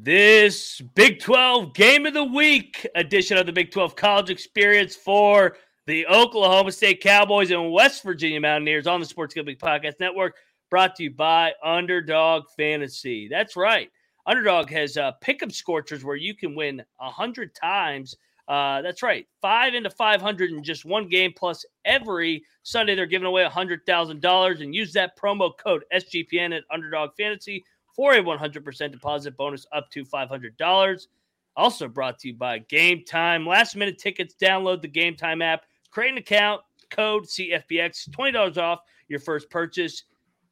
This Big 12 Game of the Week edition of the Big 12 College Experience for the Oklahoma State Cowboys and West Virginia Mountaineers on the Sports Gambling Podcast Network, brought to you by Underdog Fantasy. That's right. Underdog has uh, pickup scorchers where you can win 100 times. Uh, that's right. Five into 500 in just one game, plus every Sunday they're giving away $100,000. And use that promo code SGPN at Underdog Fantasy for a 100% deposit bonus up to $500. Also brought to you by Game Time. Last minute tickets, download the Game Time app, create an account, code CFBX, $20 off your first purchase.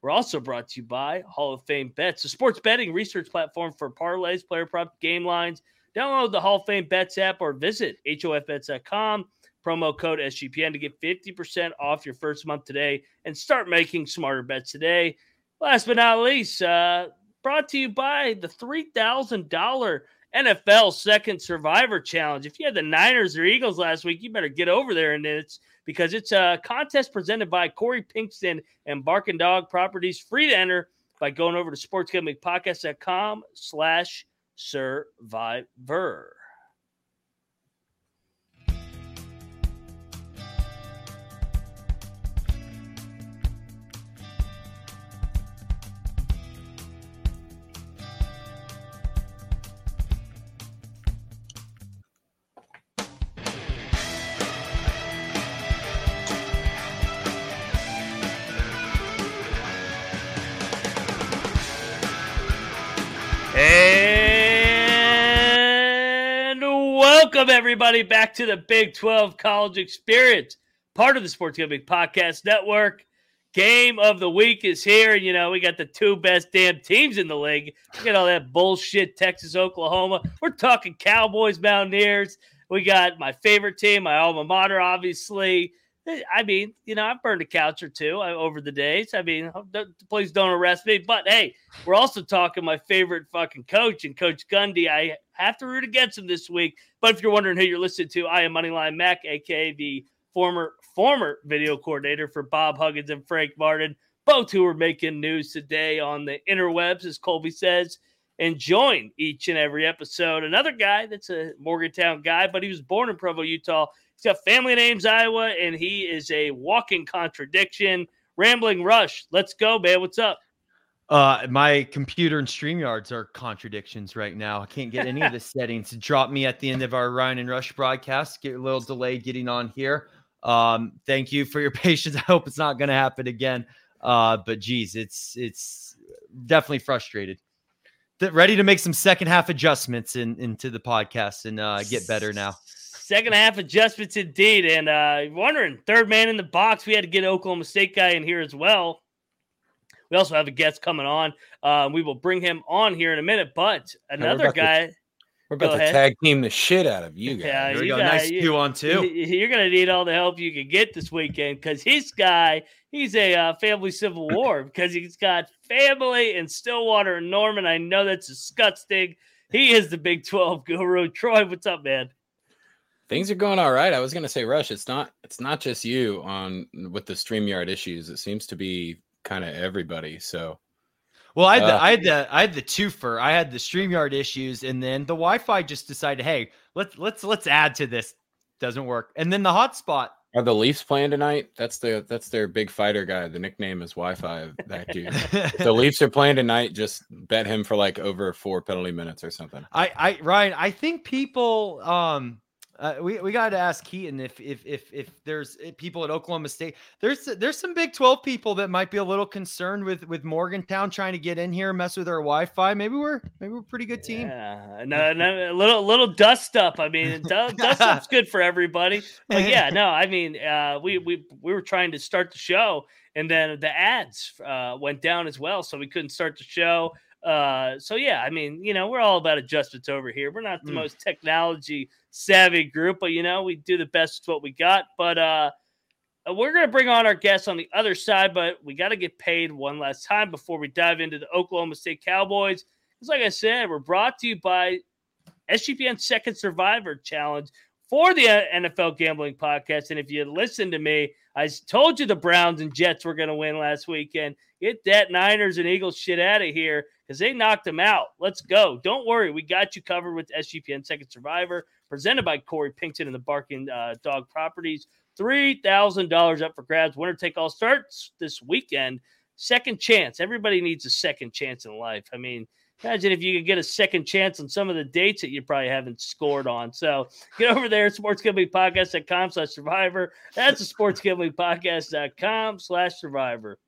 We're also brought to you by Hall of Fame Bets, a sports betting research platform for parlays, player prop, game lines. Download the Hall of Fame Bets app or visit HOFBets.com. Promo code SGPN to get 50% off your first month today and start making smarter bets today. Last but not least, uh, brought to you by the $3,000 NFL Second Survivor Challenge. If you had the Niners or Eagles last week, you better get over there and it's because it's a contest presented by Corey Pinkston and Bark and Dog Properties. Free to enter by going over to sportsgamblingpodcast.com slash survivor. Welcome everybody back to the Big 12 College Experience, part of the Sports Gambling Podcast Network. Game of the week is here. And, you know, we got the two best damn teams in the league. We got all that bullshit, Texas, Oklahoma. We're talking Cowboys, Mountaineers. We got my favorite team, my alma mater, obviously. I mean, you know, I've burned a couch or two uh, over the days. I mean, please don't arrest me. But hey, we're also talking my favorite fucking coach and Coach Gundy. I have to root against him this week. But if you're wondering who you're listening to, I am Moneyline Mac, aka the former former video coordinator for Bob Huggins and Frank Martin, both who are making news today on the interwebs, as Colby says. And join each and every episode. Another guy that's a Morgantown guy, but he was born in Provo, Utah He's got family names Iowa, and he is a walking contradiction. Rambling Rush, let's go, man. What's up? Uh, my computer and StreamYards are contradictions right now. I can't get any of the settings drop me at the end of our Ryan and Rush broadcast. Get a little delay getting on here. Um, thank you for your patience. I hope it's not going to happen again. Uh, but geez, it's it's definitely frustrated. ready to make some second half adjustments in into the podcast and uh, get better now. Second half adjustments indeed. And uh, wondering, third man in the box, we had to get Oklahoma State guy in here as well. We also have a guest coming on. Uh, we will bring him on here in a minute. But another guy. To, we're about to ahead. tag team the shit out of you guys. Yeah, you got nice you, two on two. You're going to need all the help you can get this weekend because his guy, he's a uh, family civil war because he's got family in Stillwater and Norman. I know that's disgusting. He is the Big 12 guru. Troy, what's up, man? Things are going all right. I was going to say, Rush. It's not. It's not just you on with the Streamyard issues. It seems to be kind of everybody. So, well, I had, uh, the, I had the I had the twofer. I had the Streamyard issues, and then the Wi-Fi just decided, hey, let's let's let's add to this. Doesn't work, and then the hotspot. Are the Leafs playing tonight? That's the that's their big fighter guy. The nickname is Wi-Fi. That dude. the Leafs are playing tonight. Just bet him for like over four penalty minutes or something. I I Ryan. I think people um uh, we we got to ask Keaton if if if if there's eh, people at Oklahoma State. There's there's some Big Twelve people that might be a little concerned with with Morgantown trying to get in here, mess with our Wi-Fi. Maybe we're maybe we're a pretty good team. Yeah, no, no, a little little dust up. I mean, dust, dust up's good for everybody. But yeah, no, I mean, uh, we we we were trying to start the show, and then the ads uh, went down as well, so we couldn't start the show. Uh, so yeah, I mean, you know, we're all about adjustments over here. We're not the mm. most technology savvy group, but you know, we do the best with what we got. But uh, uh we're gonna bring on our guests on the other side, but we got to get paid one last time before we dive into the Oklahoma State Cowboys. Because, like I said, we're brought to you by SGPN Second Survivor Challenge for the NFL Gambling Podcast. And if you listen to me, I told you the Browns and Jets were going to win last weekend. Get that Niners and Eagles shit out of here because they knocked them out. Let's go. Don't worry. We got you covered with SGPN Second Survivor, presented by Corey Pinkton and the Barking uh, Dog Properties. $3,000 up for grabs. Winner take all starts this weekend. Second chance. Everybody needs a second chance in life. I mean, Imagine if you could get a second chance on some of the dates that you probably haven't scored on. So get over there, sportsgamblingpodcast.com slash survivor. That's a sportsgamblingpodcast.com slash survivor.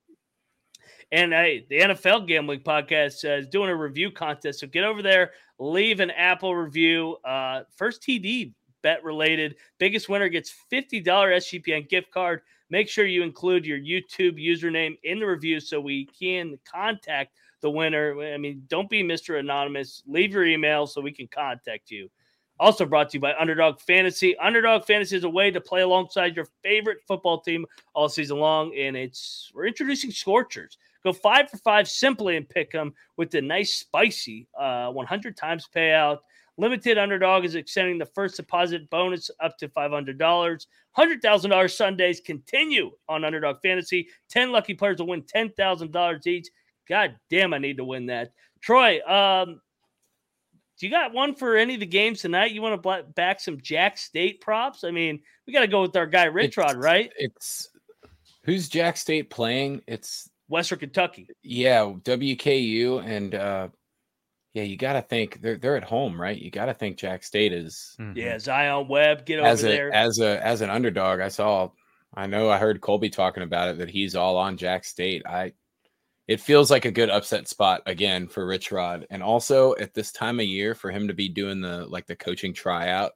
And hey, the NFL Gambling Podcast uh, is doing a review contest. So get over there, leave an Apple review. Uh, first TD bet related. Biggest winner gets $50 SGPN gift card. Make sure you include your YouTube username in the review so we can contact – the winner. I mean, don't be Mr. Anonymous. Leave your email so we can contact you. Also brought to you by Underdog Fantasy. Underdog Fantasy is a way to play alongside your favorite football team all season long, and it's we're introducing Scorchers. Go five for five simply and pick them with the nice spicy uh, 100 times payout. Limited Underdog is extending the first deposit bonus up to $500. $100,000 Sundays continue on Underdog Fantasy. 10 lucky players will win $10,000 each. God damn, I need to win that. Troy, um, do you got one for any of the games tonight? You want to back some Jack State props? I mean, we got to go with our guy Rich Rod, right? It's who's Jack State playing? It's Western Kentucky. Yeah, WKU, and uh, yeah, you got to think they're they're at home, right? You got to think Jack State is. Mm-hmm. Yeah, Zion Webb, get over as a, there as a as an underdog. I saw, I know, I heard Colby talking about it that he's all on Jack State. I it feels like a good upset spot again for Rich Rod, and also at this time of year for him to be doing the like the coaching tryout.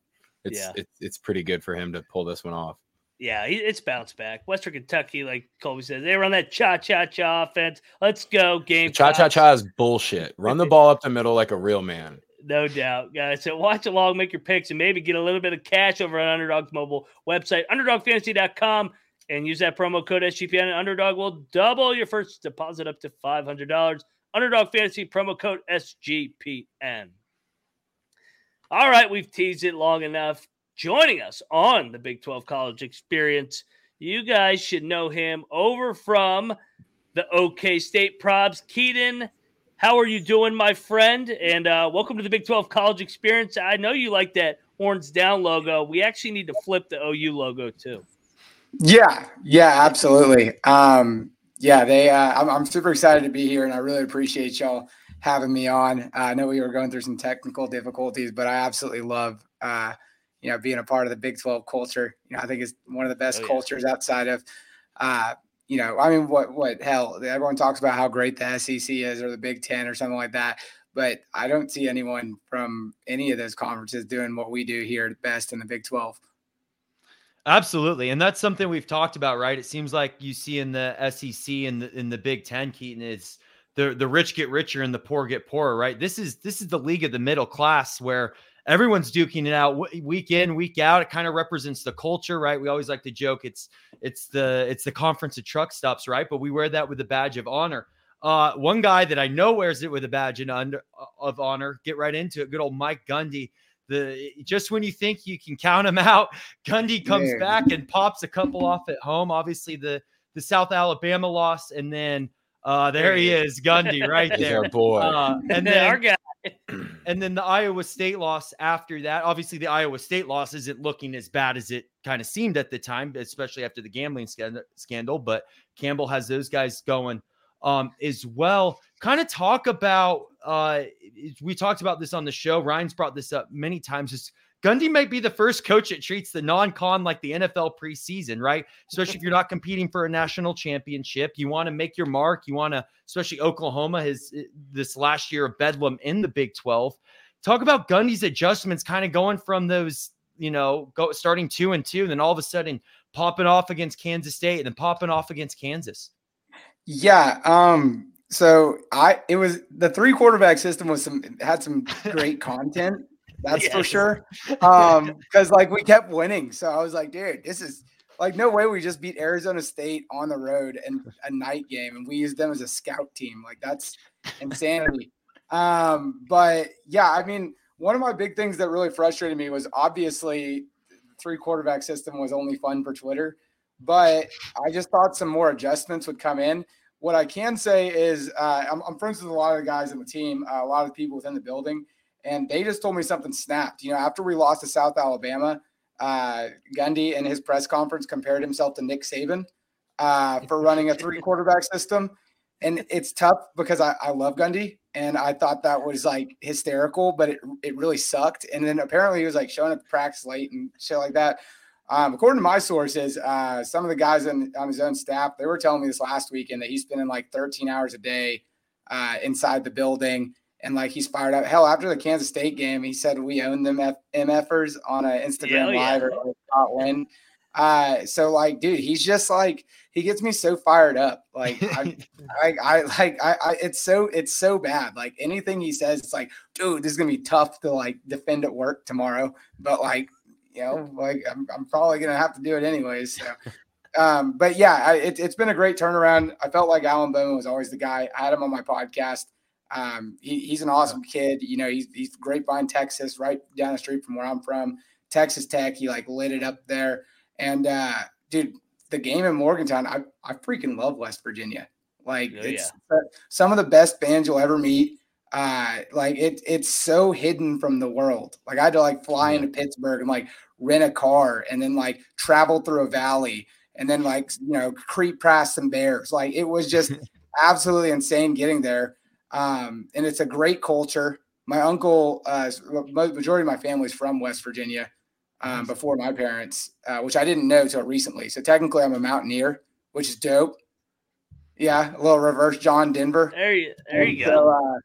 It's yeah. it's it's pretty good for him to pull this one off. Yeah, it's bounced back. Western Kentucky, like Colby says, they run that cha cha cha offense. Let's go, game. Cha cha cha is bullshit. Run the ball up the middle like a real man. No doubt, guys. So watch along, make your picks, and maybe get a little bit of cash over on Underdog's mobile website, underdogfantasy.com and use that promo code SGPN. And Underdog will double your first deposit up to $500. Underdog Fantasy promo code SGPN. All right, we've teased it long enough. Joining us on the Big 12 College Experience, you guys should know him over from the OK State Probs. Keaton, how are you doing, my friend? And uh, welcome to the Big 12 College Experience. I know you like that horns down logo. We actually need to flip the OU logo too. Yeah, yeah, absolutely. Um, yeah, they. Uh, I'm, I'm super excited to be here, and I really appreciate y'all having me on. Uh, I know we were going through some technical difficulties, but I absolutely love, uh, you know, being a part of the Big 12 culture. You know, I think it's one of the best oh, yeah. cultures outside of, uh, you know, I mean, what, what hell? Everyone talks about how great the SEC is or the Big Ten or something like that, but I don't see anyone from any of those conferences doing what we do here best in the Big 12. Absolutely, and that's something we've talked about, right? It seems like you see in the SEC and the, in the Big Ten, Keaton, it's the the rich get richer and the poor get poorer, right? This is this is the league of the middle class where everyone's duking it out week in, week out. It kind of represents the culture, right? We always like to joke it's it's the it's the conference of truck stops, right? But we wear that with a badge of honor. Uh, one guy that I know wears it with a badge of, under, of honor. Get right into it. Good old Mike Gundy the just when you think you can count him out, Gundy comes Man. back and pops a couple off at home. Obviously, the the South Alabama loss, and then uh, there he is, Gundy, right there, boy. Uh, and then our guy, and then the Iowa State loss after that. Obviously, the Iowa State loss isn't looking as bad as it kind of seemed at the time, especially after the gambling scandal. But Campbell has those guys going um, as well. Kind of talk about uh, we talked about this on the show. Ryan's brought this up many times. Is Gundy might be the first coach that treats the non-con like the NFL preseason, right? Especially if you're not competing for a national championship, you want to make your mark. You want to, especially Oklahoma has eh, this last year of bedlam in the Big 12. Talk about Gundy's adjustments, kind of going from those, you know, go starting two and two, and then all of a sudden popping off against Kansas State, and then popping off against Kansas. Yeah. Um, so I it was the three quarterback system was some had some great content. That's for sure. Um, because like we kept winning. So I was like, dude, this is like no way we just beat Arizona State on the road and a night game and we used them as a scout team. Like that's insanity. um, but yeah, I mean, one of my big things that really frustrated me was obviously three quarterback system was only fun for Twitter but I just thought some more adjustments would come in. What I can say is uh, I'm, I'm, friends with a lot of the guys in the team, uh, a lot of the people within the building, and they just told me something snapped. You know, after we lost to South Alabama, uh, Gundy in his press conference compared himself to Nick Saban uh, for running a three quarterback system. And it's tough because I, I love Gundy and I thought that was like hysterical, but it, it really sucked. And then apparently he was like showing up practice late and shit like that. Um, according to my sources, uh, some of the guys in, on his own staff, they were telling me this last weekend that he's spending like 13 hours a day uh, inside the building. And like he's fired up. Hell, after the Kansas State game, he said we own them F- MFers on an Instagram yeah, live yeah. or not win. Uh, so like, dude, he's just like he gets me so fired up. Like, I, I, I, like, I, I, it's so, it's so bad. Like anything he says, it's like, dude, this is gonna be tough to like defend at work tomorrow. But like, you know, like I'm, I'm probably gonna have to do it anyways. So. Um, but yeah, I, it, has been a great turnaround. I felt like Alan Bowman was always the guy. I had him on my podcast. Um, he, he's an awesome kid. You know, he's, he's Grapevine, Texas, right down the street from where I'm from. Texas Tech. He like lit it up there. And uh, dude, the game in Morgantown, I I freaking love West Virginia. Like oh, it's yeah. some of the best bands you'll ever meet. Uh, like it it's so hidden from the world. Like I had to like fly into Pittsburgh and like rent a car and then like travel through a valley and then like you know creep past some bears. Like it was just absolutely insane getting there. Um, and it's a great culture. My uncle, uh, majority of my family is from West Virginia um, before my parents, uh, which I didn't know until recently. So technically, I'm a mountaineer, which is dope. Yeah, a little reverse John Denver. There you, there you go. uh,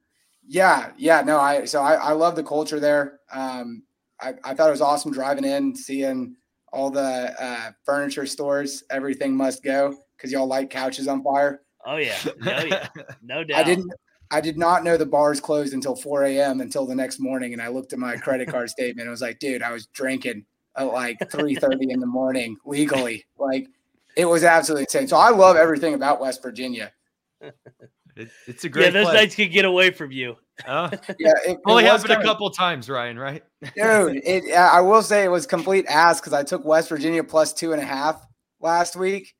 yeah, yeah, no, I so I, I love the culture there. Um, I, I thought it was awesome driving in, seeing all the uh, furniture stores. Everything must go because y'all light couches on fire. Oh yeah, no, yeah, no doubt. I didn't. I did not know the bars closed until 4 a.m. until the next morning. And I looked at my credit card statement. I was like, dude, I was drinking at like 3:30 in the morning legally. Like it was absolutely insane. So I love everything about West Virginia. It, it's a great. Yeah, those play. nights could get away from you. Uh, yeah, it, only it happened a couple times, Ryan. Right, dude. It, I will say it was complete ass because I took West Virginia plus two and a half last week.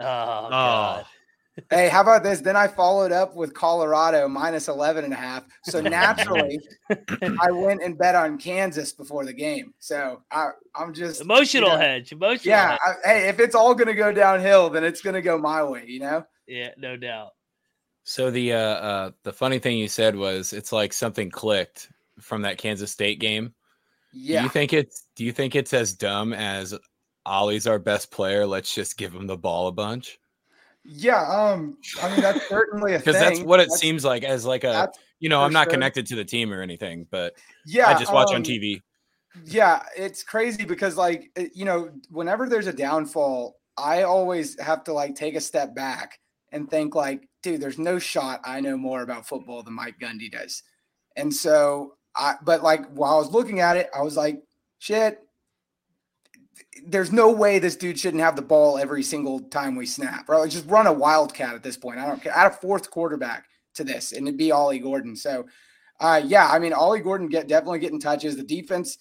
Oh, oh. God hey, how about this? Then I followed up with Colorado minus 11 and a half. So naturally, I went and bet on Kansas before the game. So I, am just emotional you know, hedge. Emotional. Yeah. I, hey, if it's all going to go downhill, then it's going to go my way, you know? Yeah, no doubt. So the uh, uh the funny thing you said was it's like something clicked from that Kansas State game. Yeah. Do you think it's do you think it's as dumb as Ollie's our best player? Let's just give him the ball a bunch. Yeah, um, I mean that's certainly a because that's what it that's, seems like as like a you know I'm not sure. connected to the team or anything, but yeah, I just watch um, on TV. Yeah, it's crazy because like you know whenever there's a downfall, I always have to like take a step back and think like, dude, there's no shot I know more about football than Mike Gundy does, and so I but like while I was looking at it, I was like, shit, there's no way this dude shouldn't have the ball every single time we snap, right? Like just run a wildcat at this point. I don't care. Add a fourth quarterback to this, and it'd be Ollie Gordon. So, uh, yeah, I mean, Ollie Gordon get definitely getting touches. The defense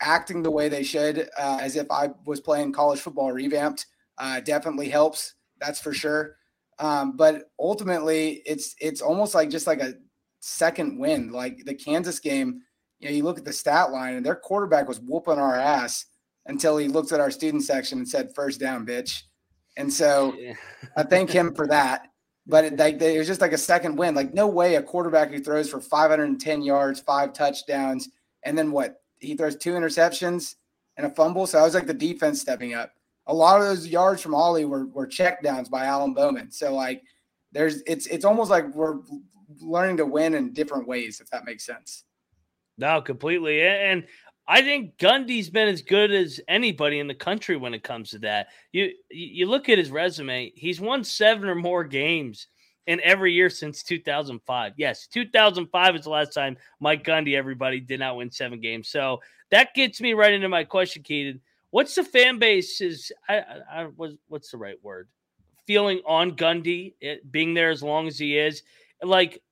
acting the way they should, uh, as if I was playing college football revamped, uh, definitely helps. That's for sure. Um, but ultimately, it's it's almost like just like a second win. Like the Kansas game, you know, you look at the stat line, and their quarterback was whooping our ass until he looked at our student section and said, first down, bitch. And so yeah. I thank him for that. But it, like, it was just like a second win. Like, no way a quarterback who throws for 510 yards, five touchdowns, and then what? He throws two interceptions and a fumble. So I was like the defense stepping up. A lot of those yards from Ollie were, were check downs by Alan Bowman. So like there's it's it's almost like we're learning to win in different ways, if that makes sense. No, completely. And I think Gundy's been as good as anybody in the country when it comes to that. You you look at his resume; he's won seven or more games in every year since 2005. Yes, 2005 is the last time Mike Gundy, everybody, did not win seven games. So that gets me right into my question, Keaton. What's the fan base's? I, I, I was what's the right word? Feeling on Gundy, it, being there as long as he is. Like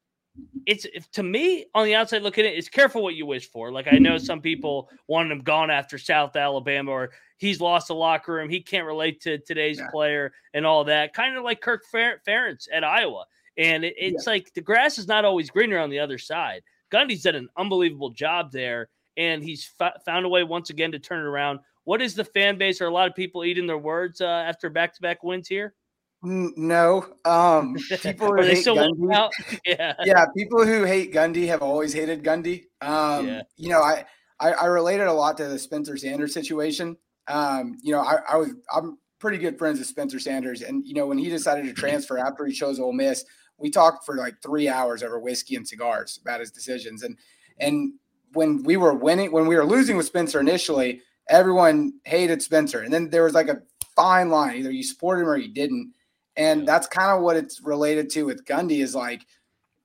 it's to me on the outside looking at it, it's careful what you wish for. Like I know some people wanted him gone after South Alabama, or he's lost the locker room. He can't relate to today's yeah. player and all that. Kind of like Kirk Fer- Ferentz at Iowa. And it, it's yeah. like the grass is not always greener on the other side. Gundy's done an unbelievable job there, and he's f- found a way once again to turn it around. What is the fan base? Are a lot of people eating their words uh, after back to back wins here? No, um, people who hate Gundy, yeah, yeah, people who hate Gundy have always hated Gundy. Um, yeah. you know, I, I, I related a lot to the Spencer Sanders situation. Um, you know, I, I was I'm pretty good friends with Spencer Sanders, and you know, when he decided to transfer after he chose Ole Miss, we talked for like three hours over whiskey and cigars about his decisions, and and when we were winning, when we were losing with Spencer initially, everyone hated Spencer, and then there was like a fine line: either you supported him or you didn't and that's kind of what it's related to with Gundy is like,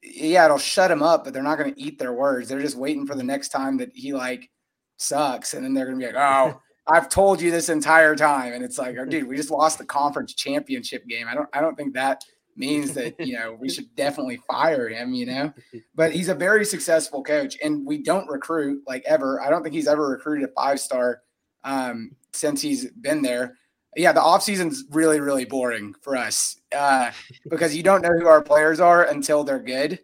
yeah, it'll shut him up, but they're not going to eat their words. They're just waiting for the next time that he like sucks. And then they're going to be like, oh, I've told you this entire time. And it's like, oh, dude, we just lost the conference championship game. I don't, I don't think that means that, you know, we should definitely fire him, you know, but he's a very successful coach and we don't recruit like ever. I don't think he's ever recruited a five star um, since he's been there yeah, the off season's really, really boring for us uh, because you don't know who our players are until they're good.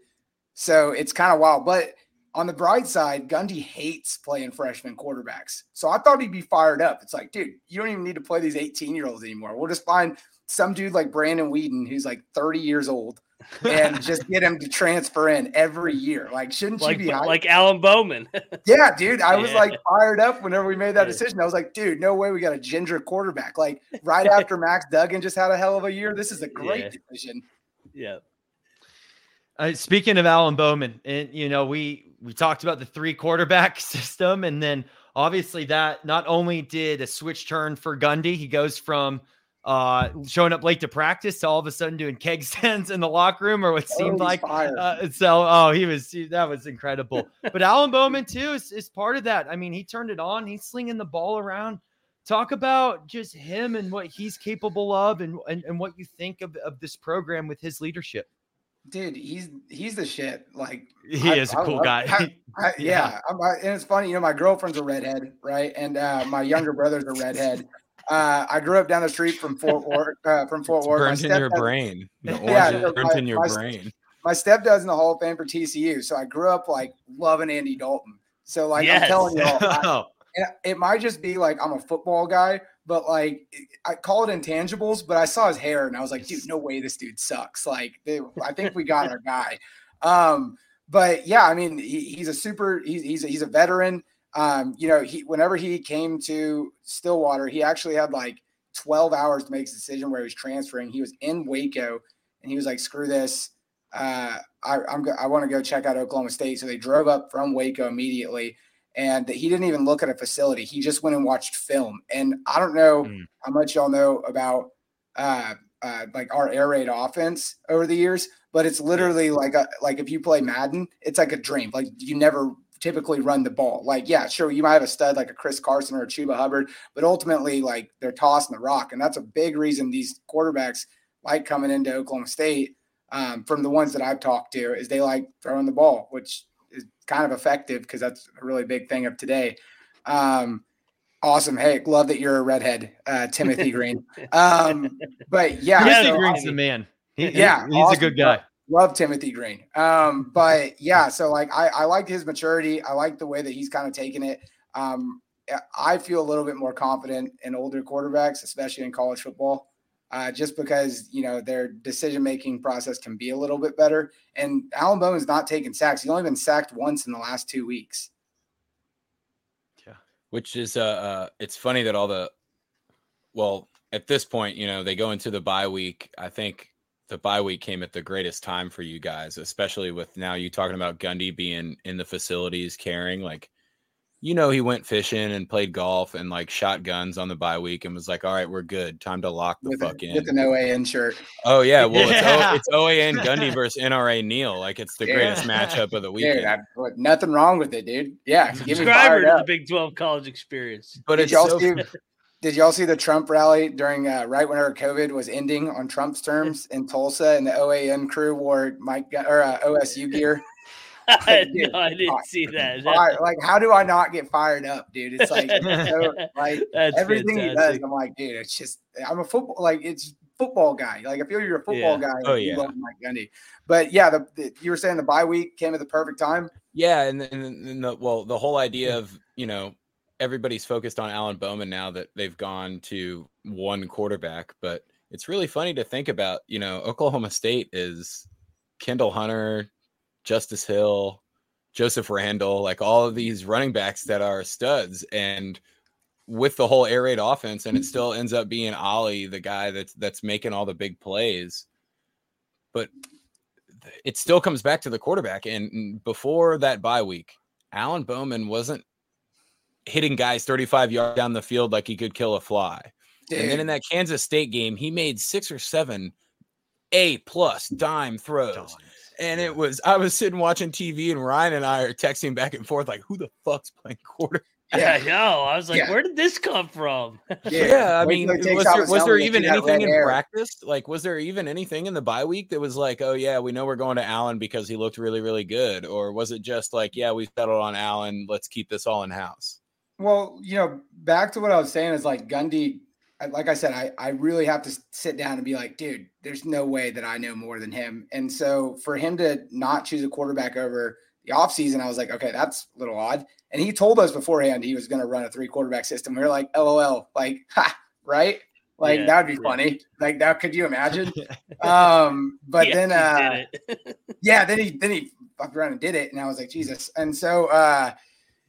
So it's kind of wild. But on the bright side, Gundy hates playing freshman quarterbacks. So I thought he'd be fired up. It's like, dude, you don't even need to play these 18 year olds anymore. We'll just find some dude like Brandon Weeden, who's like 30 years old, and just get him to transfer in every year. Like, shouldn't like, you be like Alan Bowman? yeah, dude. I was yeah. like fired up whenever we made that decision. I was like, dude, no way we got a ginger quarterback. Like right after Max Duggan just had a hell of a year. This is a great yeah. decision. Yeah. Uh, speaking of Alan Bowman, and you know, we we talked about the three quarterback system, and then obviously that not only did a switch turn for Gundy, he goes from uh, showing up late to practice to all of a sudden doing keg stands in the locker room or what oh, seemed like uh, so oh he was he, that was incredible. But alan bowman too is, is part of that. I mean he turned it on. He's slinging the ball around. Talk about just him and what he's capable of and and, and what you think of, of this program with his leadership. Dude he's he's the shit. Like he I, is a cool guy. I, yeah, yeah. and it's funny you know my girlfriend's a redhead right? And uh, my younger brother's a redhead uh, I grew up down the street from Fort Worth. Uh, from Fort Worth. Burnt in your brain. The yeah, burnt my, in your my, brain. My stepdad's in the Hall of Fame for TCU, so I grew up like loving Andy Dalton. So like yes. I'm telling you, all, it might just be like I'm a football guy, but like I call it intangibles. But I saw his hair and I was like, dude, no way, this dude sucks. Like they, I think we got our guy. Um, but yeah, I mean, he, he's a super. He's he's a, he's a veteran um, you know, he whenever he came to Stillwater, he actually had like 12 hours to make his decision where he was transferring. He was in Waco and he was like, screw this. Uh, I, I'm I want to go check out Oklahoma State. So they drove up from Waco immediately. And he didn't even look at a facility. He just went and watched film. And I don't know mm. how much y'all know about uh, uh, like our air raid offense over the years, but it's literally like a like if you play Madden, it's like a dream. Like you never typically run the ball. Like, yeah, sure, you might have a stud like a Chris Carson or a Chuba Hubbard, but ultimately, like they're tossing the rock, and that's a big reason these quarterbacks like coming into Oklahoma State. Um, from the ones that I've talked to, is they like throwing the ball, which is kind of effective because that's a really big thing of today. Um, awesome. Hey, love that you're a redhead, uh, Timothy Green. Um, but yeah, Timothy so, Green's I mean, the man. He, yeah, he's awesome. a good guy. Love Timothy Green. Um, but yeah, so like I, I liked his maturity. I like the way that he's kind of taken it. Um, I feel a little bit more confident in older quarterbacks, especially in college football, uh, just because you know their decision making process can be a little bit better. And Alan Bowman's not taking sacks; he's only been sacked once in the last two weeks. Yeah, which is uh, uh it's funny that all the well at this point, you know, they go into the bye week. I think the bye week came at the greatest time for you guys, especially with now you talking about Gundy being in the facilities caring. like you know he went fishing and played golf and like shot guns on the bye week and was like, all right, we're good. Time to lock the with fuck a, in. With an OAN shirt. Oh yeah. Well yeah. it's, o, it's OAN Gundy versus NRA Neal. Like it's the greatest matchup of the weekend. Dude, I, nothing wrong with it, dude. Yeah. Subscriber to the Big 12 college experience. But Did it's so, Did y'all see the Trump rally during uh, right whenever COVID was ending on Trump's terms in Tulsa, and the OAN crew wore Mike or uh, OSU gear? no, I didn't see that. like, how do I not get fired up, dude? It's like, so, like That's everything fantastic. he does. I'm like, dude, it's just I'm a football like it's football guy. Like I feel you're a football Yeah. guy. Oh, you yeah. love Mike Gundy. But yeah, the, the you were saying the bye week came at the perfect time. Yeah, and, and, and the well, the whole idea of you know everybody's focused on Alan Bowman now that they've gone to one quarterback, but it's really funny to think about. You know, Oklahoma State is Kendall Hunter, Justice Hill, Joseph Randle, like all of these running backs that are studs, and with the whole air raid offense, and it still ends up being Ollie, the guy that's that's making all the big plays. But it still comes back to the quarterback. And before that bye week, Alan Bowman wasn't hitting guys 35 yards down the field like he could kill a fly. And then in that Kansas State game, he made six or seven A plus dime throws. And it was I was sitting watching TV and Ryan and I are texting back and forth like, who the fuck's playing quarter? Yeah, I know. I was like, Yeah. where did this come from? Yeah, I mean, till he takes was there, was there even anything in hair. practice? Like, was there even anything in the bye week that was like, oh yeah, we know we're going to Alan because he looked really, really good, or was it just like, yeah, we settled on Alan, let's keep this all in house? Well, you know, back to what I was saying is like Gundy. Like I said, I, I really have to sit down and be like, dude, there's no way that I know more than him. And so for him to not choose a quarterback over the offseason, I was like, okay, that's a little odd. And he told us beforehand he was going to run a three quarterback system. We were like, LOL, like, ha, right? Like Yeah, that would be yeah. funny. Like that, could you imagine? um, but Yeah, then, uh, yeah, then he then he fucked around and did it, and I was like, Jesus. And so uh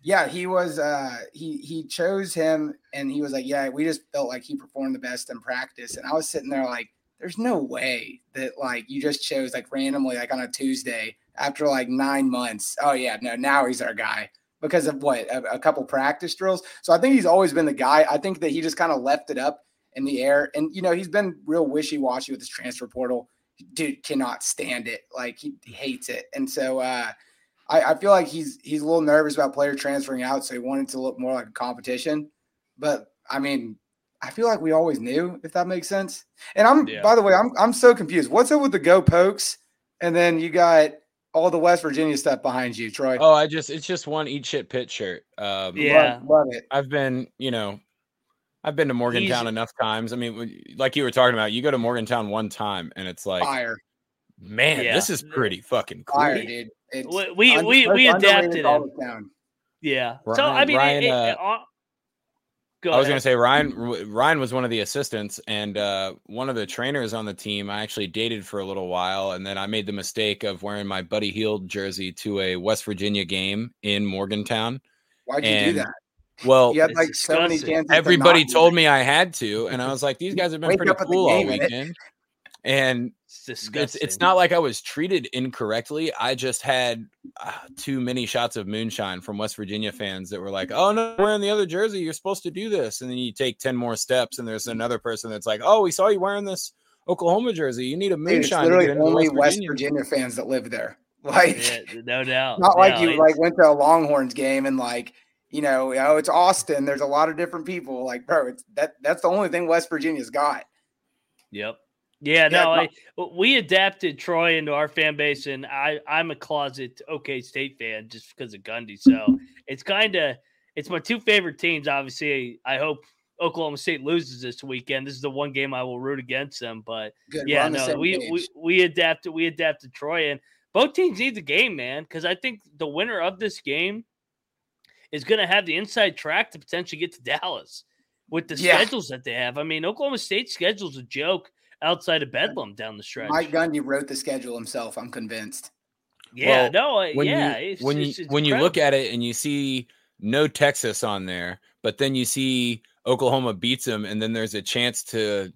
yeah, he was uh he he chose him and he was like, Yeah, we just felt like he performed the best in practice. And I was sitting there like, there's no way that like you just chose like randomly, like on a Tuesday after like nine months. Oh yeah, no, now he's our guy because of what a, a couple practice drills. So I think he's always been the guy. I think that he just kind of left it up in the air. And you know, he's been real wishy-washy with his transfer portal dude cannot stand it. Like he hates it. And so uh I, I feel like he's he's a little nervous about player transferring out, so he wanted to look more like a competition. But I mean, I feel like we always knew, if that makes sense. And I'm Yeah. by the way, I'm I'm so confused. What's up with the go pokes? And then you got all the West Virginia stuff behind you, Troy. Oh, I just it's just one eat shit pit shirt. Um, Yeah. Love, love it. I've been, you know, I've been to Morgantown Easy. enough times. I mean, like you were talking about, you go to Morgantown one time and it's like, Fire. Man, Yeah. this is pretty fucking cool. Fire, dude. It's We we un- we, we adapted all him. the town. Yeah. so I mean, it- Ryan, it- uh, uh, I was going to say Ryan. Ryan was one of the assistants, and uh, one of the trainers on the team. I actually dated for a little while, and then I made the mistake of wearing my Buddy Heald jersey to a West Virginia game in Morgantown. Why'd you do that? Well, You had like so many chances. everybody told me I had to, and I was like, "These guys have been Wake pretty up at the cool all weekend." And It's it's it's not like I was treated incorrectly. I just had uh, too many shots of moonshine from West Virginia fans that were like, "Oh no, wearing the other jersey, you're supposed to do this." And then you take ten more steps, and there's another person that's like, "Oh, we saw you wearing this Oklahoma jersey. You need a Dude, it's moonshine." literally only West West Virginia." Virginia fans that live there. Like, Yeah, no doubt. not like No, you it's- like went to a Longhorns game and like, you know, oh, it's Austin. There's a lot of different people. Like, bro, it's that that's the only thing West Virginia's got. Yep. Yeah, no, no- I, we adapted Troy into our fan base, and I I'm a closet OK State fan just because of Gundy. So it's kind of it's my two favorite teams. Obviously, I hope Oklahoma State loses this weekend. This is the one game I will root against them. But Good. Yeah, no, we, page. we we adapted we adapted Troy, and both teams need the game, man, because I think the winner of this game is going to have the inside track to potentially get to Dallas with the Yeah. schedules that they have. I mean, Oklahoma State schedule's a joke outside of Bedlam down the stretch. Mike Gundy wrote the schedule himself. I'm convinced. yeah, Well, no, when yeah. you it's, when you it's- it's when you look at it and you see no Texas on there, but then you see Oklahoma beats them, and then there's a chance to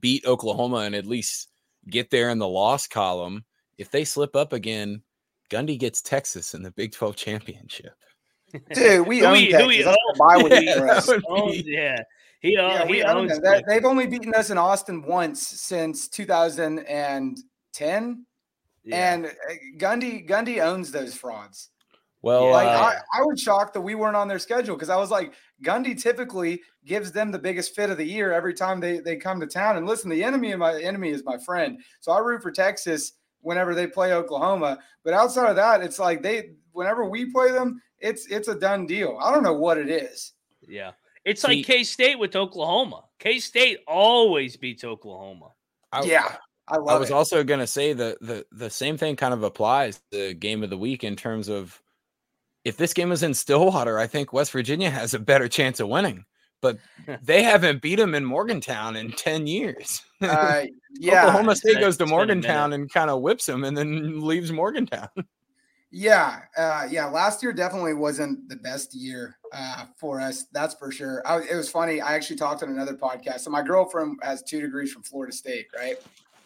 beat Oklahoma and at least get there in the loss column. If they slip up again, Gundy gets Texas in the Big 12 championship. Dude, we own we- who Texas. we That's own. the bye week Yeah, for us. would Oh, yeah, he, uh, Yeah, he owns them. That- They've only beaten us in Austin once since 2010, Yeah. and uh, Gundy Gundy owns those frauds. Well, Like uh, I, I was shocked that we weren't on their schedule because I was like, Gundy typically gives them the biggest fit of the year every time they, they come to town. And listen, the enemy of my enemy is my friend. So I root for Texas whenever they play Oklahoma. But outside of that, it's like they whenever we play them, it's it's a done deal. I don't know what it is. Yeah. It's See- like K State with Oklahoma. K State always beats Oklahoma. I- yeah, I love I was it. also going to say that the the same thing kind of applies to the game of the week in terms of if this game was in Stillwater, I think West Virginia has a better chance of winning. But they haven't beat them in Morgantown in ten years. uh, yeah, Oklahoma State goes to it's been a minute. Morgantown and kind of whips them, and then leaves Morgantown. Yeah, uh, yeah. Last year definitely wasn't the best year uh, for us. That's for sure. I, it was funny. I actually talked on another podcast. So my girlfriend has two degrees from Florida State, right?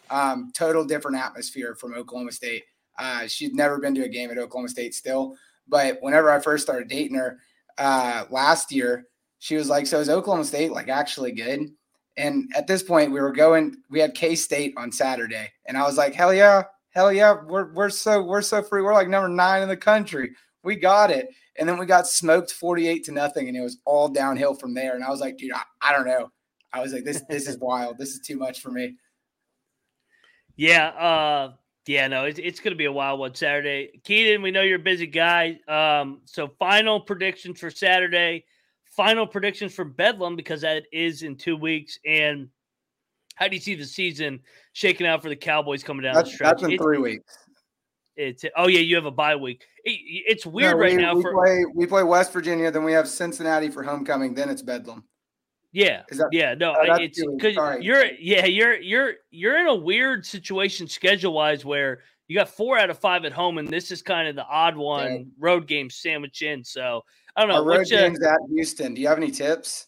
Um, total different atmosphere from Oklahoma State. Uh, she'd never been to a game at Oklahoma State still, but whenever I first started dating her uh, last year, she was like, "So is Oklahoma State like actually good?" And at this point, we were going. We had K State on Saturday, and I was like, "Hell yeah, hell yeah, we're we're so we're so free. We're like number nine in the country. We got it." And then we got smoked forty-eight to nothing, and it was all downhill from there. And I was like, "Dude, I, I don't know." I was like, "This this is wild. This is too much for me." Yeah, uh, yeah, no, it's, it's going to be a wild one Saturday. Keaton, we know you're a busy guy. Um, so final predictions for Saturday, final predictions for Bedlam because that is in two weeks. And how do you see the season shaking out for the Cowboys coming down the stretch? that's in three weeks. it's oh yeah, you have a bye week. It- it's weird No, right we, now we for play we play West Virginia, then we have Cincinnati for homecoming, then it's Bedlam. Yeah, that- yeah, no, oh, it's because you're, yeah, you're, you're, you're in a weird situation schedule wise where you got four out of five at home, and this is kind of the odd one road game sandwich in. So I don't know. Our road What's, games at Houston. Do you have any tips?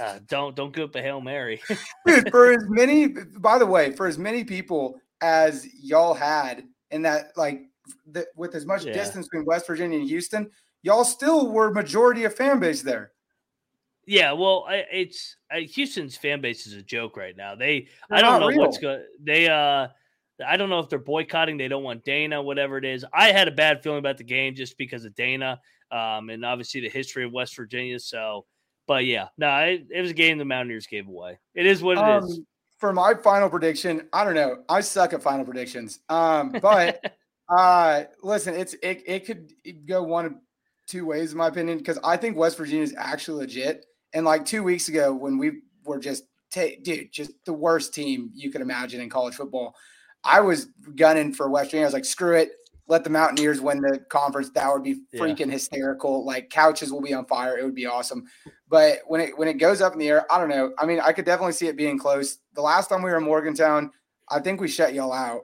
uh, don't don't go up a hail mary. Dude, for as many by the way, for as many people as y'all had in that like the, with as much Yeah. distance between West Virginia and Houston, y'all still were majority of fan base there. yeah, well, I, it's I, Houston's fan base is a joke right now. They I They're don't not know what's real. going. They uh. I don't know if they're boycotting. They don't want Dana, whatever it is. I had a bad feeling about the game just because of Dana, um, and obviously the history of West Virginia. So, but yeah, no, it, it was a game the Mountaineers gave away. It is what it is. Um, for my final prediction, I don't know. I suck at final predictions. Um, but uh listen, it's it, it could go one of two ways in my opinion because I think West Virginia is actually legit. And like two weeks ago, when we were just ta- dude, just the worst team you could imagine in college football, I was gunning for West Virginia. I was like, screw it, let the Mountaineers win the conference. That would be Yeah. freaking hysterical. Like couches will be on fire. It would be awesome. But when it when it goes up in the air, I don't know. I mean, I could definitely see it being close. The last time we were in Morgantown, I think we shut y'all out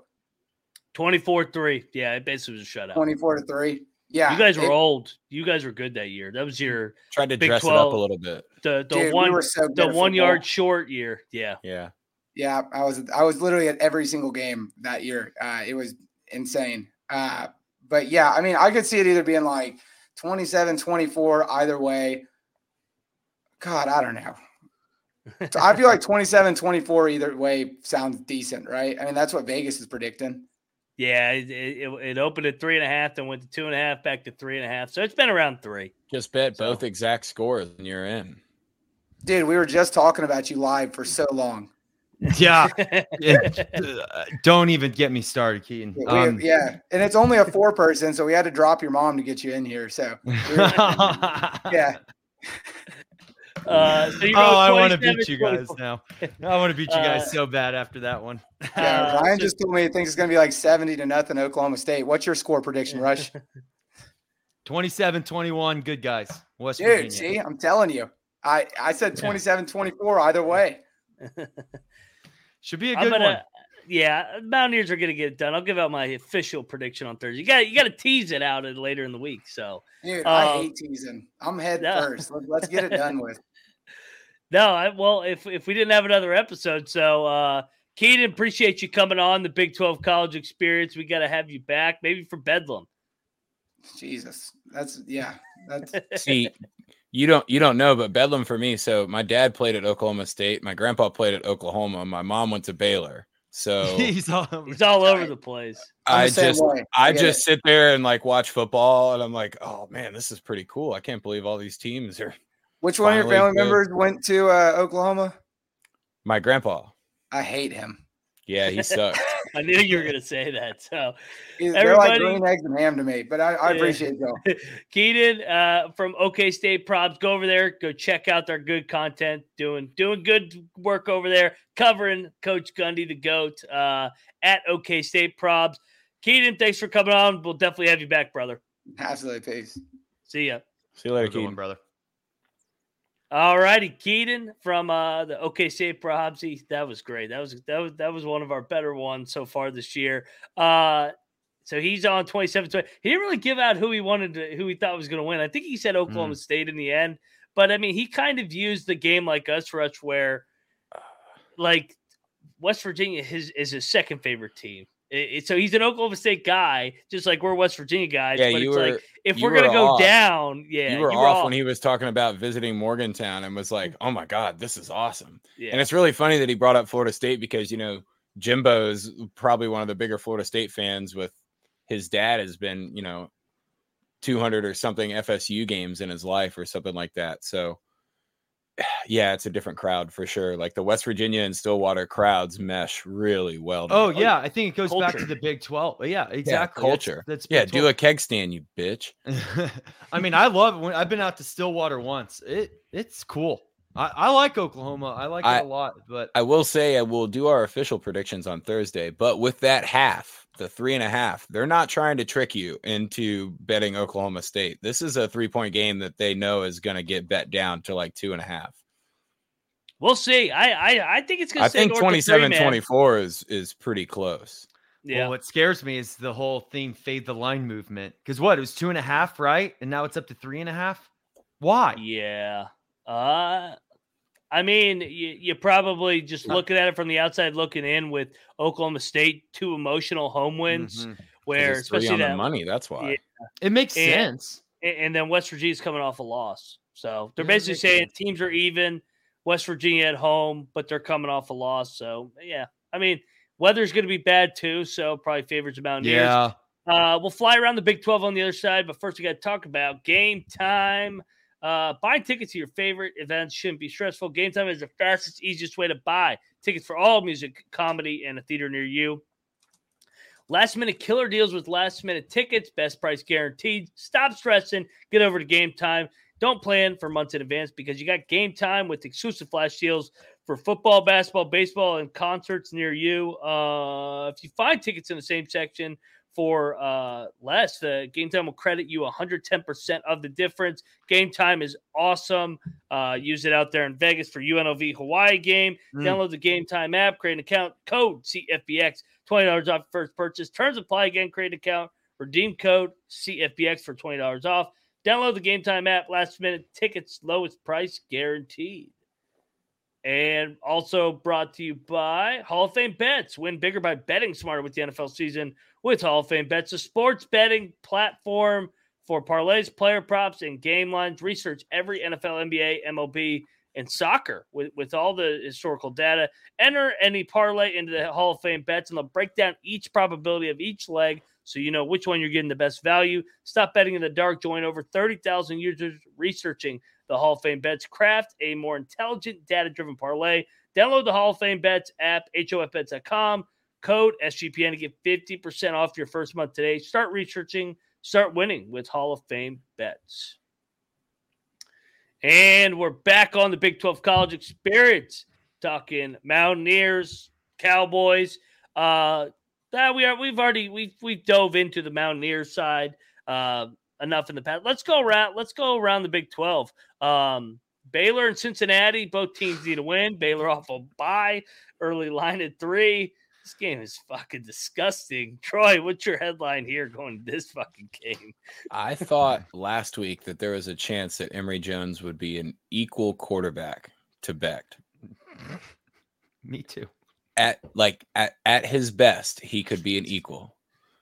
24 3. Yeah, it basically was a shutout. 24 to 3. Yeah. you guys were it- old. You guys were good that year. That was your Tried to Big dress it up a little bit. the the dude, we one were so the one yard short year. Yeah. Yeah. Yeah, I was I was literally at every single game that year. Uh, it was insane. Uh, but yeah, I mean, I could see it either being like 27, 24, either way. God, I don't know. So I feel like 27, 24 either way sounds decent, right? I mean, that's what Vegas is predicting. Yeah, it, it, it opened at three and a half, then went to two and a half, back to three and a half. So it's been around three. Just bet So- both exact scores and you're in. Dude, we were just talking about you live for so long. Yeah. It- uh, don't even get me started, Keaton. We- Um, yeah, and it's only a four person, so we had to drop your mom to get you in here. So yeah, uh, so oh, I want to beat you guys now. I want to beat you guys Uh, so bad after that one. yeah. Uh, Ryan just told me he thinks it's gonna be like seventy to nothing Oklahoma State. What's your score prediction, Rush? 27 21. Good guys. West Dude, Virginia. see, I'm telling you. I, I said 27 24 either way. Should be a I'm good gonna, one. yeah, Mountaineers are gonna get it done. I'll give out my official prediction on Thursday. You got you got to tease it out later in the week. So Dude, I Um, hate teasing. I'm head yeah. first. Let, let's get it done with. no, I, well, if if we didn't have another episode, so uh Keaton, appreciate you coming on the Big Twelve College Experience. We got to have you back, maybe for Bedlam. Jesus. That's yeah. That's See, you don't you don't know, but Bedlam for me. So my dad played at Oklahoma State. My grandpa played at Oklahoma. My mom went to Baylor. So He's all over. He's all over the place. I'm I just. I just it. sit there and like watch football and I'm like, oh man, this is pretty cool. I can't believe all these teams are Which one of your family good. members went to uh, Oklahoma? my grandpa. I hate him. Yeah, he sucked. I knew you were going to say that. So, He's- They're like green eggs and ham to me, but I, I Yeah. appreciate Joe. Keaton uh, from OK State Probs, go over there, go check out their good content, doing doing good work over there, covering Coach Gundy, the goat, uh, at OK State Probs. Keaton, thanks for coming on. We'll definitely have you back, brother. Absolutely, peace. See ya. See you later, Have a good one, Keaton. brother. All righty, Keaton from uh, the OK State Probs. That was great. That was that was that was one of our better ones so far this year. Uh, so he's on 27 20. He didn't really give out who he wanted to, who he thought was going to win. I think he said Oklahoma State in the end. But I mean, he kind of used the game like us, Rush, where like West Virginia his is his second favorite team. It- so he's an Oklahoma State guy, just like we're West Virginia guys. Yeah, but you it's were like if we're gonna go off. down, yeah, you were off when he was talking about visiting Morgantown and was like, mm. "Oh my god, this is awesome." yeah. And it's really funny that he brought up Florida State because you know Jimbo is probably one of the bigger Florida State fans. With his dad has been you know 200 or something FSU games in his life or something like that. So yeah, it's a different crowd for sure. Like the West Virginia and Stillwater crowds mesh really well. Oh together. yeah, I think it goes back to the Big Twelve. Yeah, exactly. That's- culture. That's, yeah. Big Do a keg stand, you bitch. I mean, I love when I've been out to Stillwater once. It it's cool. I, I like Oklahoma. I like I- it a lot. But I will say I will do our official predictions on Thursday, but with that half, the three and a half, they're not trying to trick you into betting Oklahoma State. This is a three point game that they know is going to get bet down to like two and a half. We'll see. I I, I think it's gonna. I think north of three, 27 24 is is pretty close. Yeah. well, what scares me is the whole theme fade the line movement. Because what it was two and a half, right? And now it's up to three and a half. Why? Yeah. Uh I mean, you, you probably just Not- looking at it from the outside looking in with Oklahoma State, two emotional home wins, Mhm. 'Cause where it's especially on the that, money. That's why. Yeah. It makes And- sense. and, and then West Virginia's coming off a loss. So they're Yeah, basically saying sense. teams are even, West Virginia at home, but they're coming off a loss. So yeah, I mean, weather's going to be bad too, so probably favors the Mountaineers. Yeah. Uh, we'll fly around the Big 12 on the other side, but first we got to talk about game time. Uh, buying tickets to your favorite events shouldn't be stressful. Game time is the fastest, easiest way to buy tickets for all music, comedy, and a theater near you. Last minute killer deals with last minute tickets, best price guaranteed. Stop stressing, get over to game time. Don't plan for months in advance because you got game time with exclusive flash deals for football, basketball, baseball, and concerts near you. Uh, if you find tickets in the same section for uh, less, the game time will credit you 110% of the difference. Game time is awesome. Uh, use it out there in Vegas for UNLV Hawaii game. Mm. Download the Game Time app, create an account, code CFBX, $20 off first purchase. Terms apply again, create an account, redeem code CFBX for $20 off. Download the Game Time app, last minute tickets, lowest price guaranteed. And also brought to you by Hall of Fame Bets. Win bigger by betting smarter with the NFL season with Hall of Fame Bets, a sports betting platform for parlays, player props, and game lines. Research every NFL, NBA, MLB, and soccer with, with all the historical data. Enter any parlay into the Hall of Fame bets, and they'll break down each probability of each leg so you know which one you're getting the best value. Stop betting in the dark. Join over 30,000 users researching the Hall of Fame bets. Craft a more intelligent, data driven parlay. Download the Hall of Fame bets app, hofbets.com. Code SGPN to get 50% off your first month today. Start researching, start winning with Hall of Fame bets. And we're back on the Big 12 college experience, talking Mountaineers, Cowboys. Uh, that we are we've already we've we dove into the Mountaineers side uh, enough in the past. Let's go around. Let's go around the Big 12. Um, Baylor and Cincinnati, both teams need to win. Baylor off a bye, early line at three. This game is fucking disgusting. Troy, what's your headline here going to this fucking game? I thought last week that there was a chance that Emory Jones would be an equal quarterback to Becht. Me too. At like at, at his best, he could be an equal.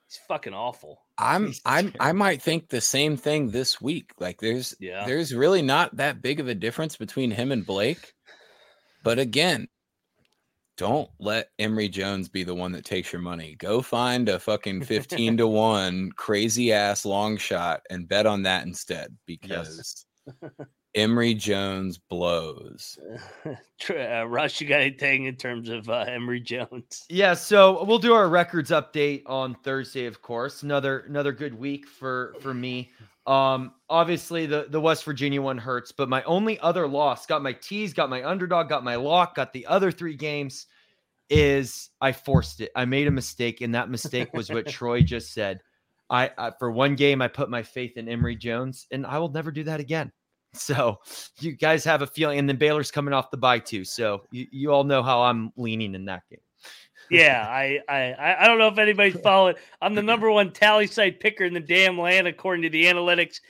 He's fucking awful. I'm I'm I might think the same thing this week. Like there's Yeah. there's really not that big of a difference between him and Blake. But again, don't let Emory Jones be the one that takes your money. Go find a fucking 15 to 1 crazy ass long shot and bet on that instead because yes. Emory Jones blows. Uh, Rush, you got anything in terms of uh, Emory Jones? Yeah, so we'll do our records update on Thursday, of course. Another another good week for for me. Um, obviously the the West Virginia one hurts, but my only other loss got my tees, got my underdog, got my lock, got the other three games. Is I forced it. I made a mistake, and that mistake was what Troy just said. I, I for one game I put my faith in Emory Jones, and I will never do that again. So you guys have a feeling, and then Baylor's coming off the bye too. So you, you all know how I'm leaning in that game. yeah, I, I I don't know if anybody's following. I'm the number one tally site picker in the damn land according to the analytics.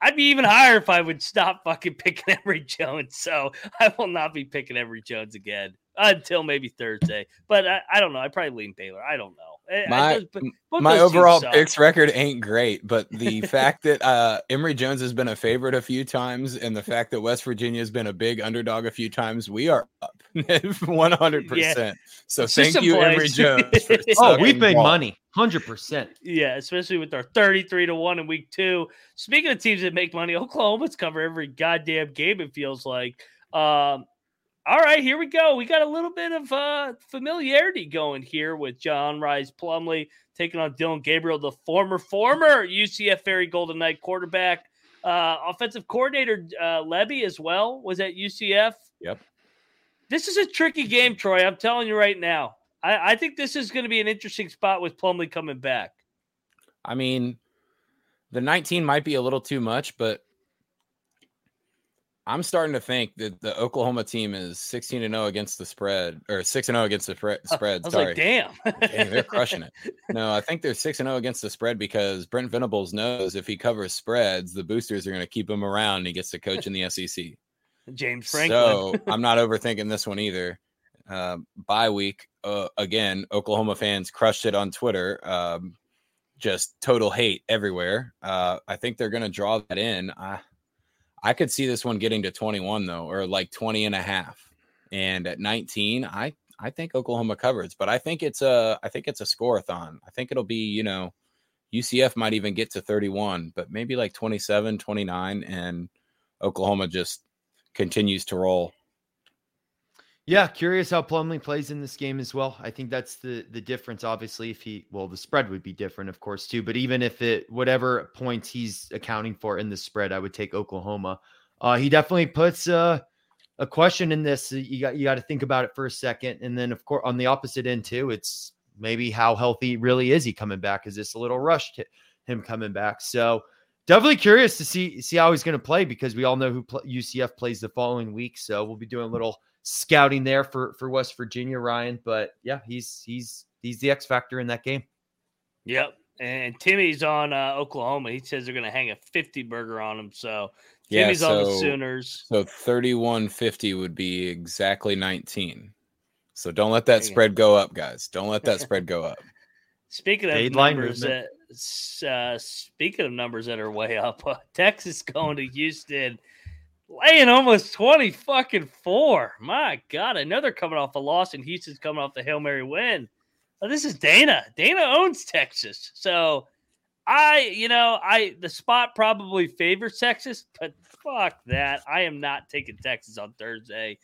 I'd be even higher if I would stop fucking picking Emory Jones. So I will not be picking Emory Jones again until maybe Thursday. But I, I don't know. I probably lean Baylor. I don't know. My, my overall picks record ain't great, but the fact that uh, Emory Jones has been a favorite a few times and the fact that West Virginia has been a big underdog a few times, we are up 100%. Yeah. So it's thank you, Emory Jones. oh, we've made money 100%. Yeah, especially with our 33 to 1 in week two. Speaking of teams that make money, Oklahoma's cover every goddamn game, it feels like. Um, all right, here we go. We got a little bit of uh, familiarity going here with John Rhys Plumlee taking on Dillon Gabriel, the former former UCF Fairy Golden Knight quarterback, uh, offensive coordinator uh, Lebby as well was at UCF. Yep. This is a tricky game, Troy. I'm telling you right now. I, I think this is going to be an interesting spot with Plumlee coming back. I mean, the 19 might be a little too much, but I'm starting to think that the Oklahoma team is 16 and 0 against the spread or 6 and 0 against the pre- spread. I was Sorry. like, damn. Dang, they're crushing it. No, I think they're 6 and 0 against the spread because Brent Venables knows if he covers spreads, the boosters are going to keep him around and he gets to coach in the SEC. James Franklin. So I'm not overthinking this one either. Uh, bye week uh, again. Oklahoma fans crushed it on Twitter. Um, just total hate everywhere. Uh, I think they're going to draw that in. I, I could see this one getting to 21 though, or like 20 and a half. And at 19, I I think Oklahoma covers, but I think it's a I think it's a scoreathon. I think it'll be, you know, UCF might even get to 31, but maybe like 27, 29 and Oklahoma just continues to roll. Yeah, curious how Plumlee plays in this game as well. I think that's the the difference. Obviously, if he well, the spread would be different, of course, too. But even if it whatever points he's accounting for in the spread, I would take Oklahoma. Uh, he definitely puts uh, a question in this. You got you got to think about it for a second, and then of course on the opposite end too, it's maybe how healthy really is he coming back? Is this a little rushed him coming back? So definitely curious to see see how he's going to play because we all know who UCF plays the following week. So we'll be doing a little scouting there for for West Virginia, Ryan. But yeah, he's he's he's the X factor in that game. Yep. And Timmy's on uh, Oklahoma. He says they're going to hang a 50 burger on him. So Timmy's yeah, so, on the Sooners. So 3150 would be exactly 19. So don't let that spread go up, guys. Don't let that spread go up. Speaking of numbers, that, uh, speaking of numbers that are way up, uh, Texas going to Houston laying almost 20 fucking four. My God, another coming off a loss, and Houston's coming off the Hail Mary win. Oh, this is Dana. Dana owns Texas. So I, you know, I the spot probably favors Texas, but fuck that. I am not taking Texas on Thursday.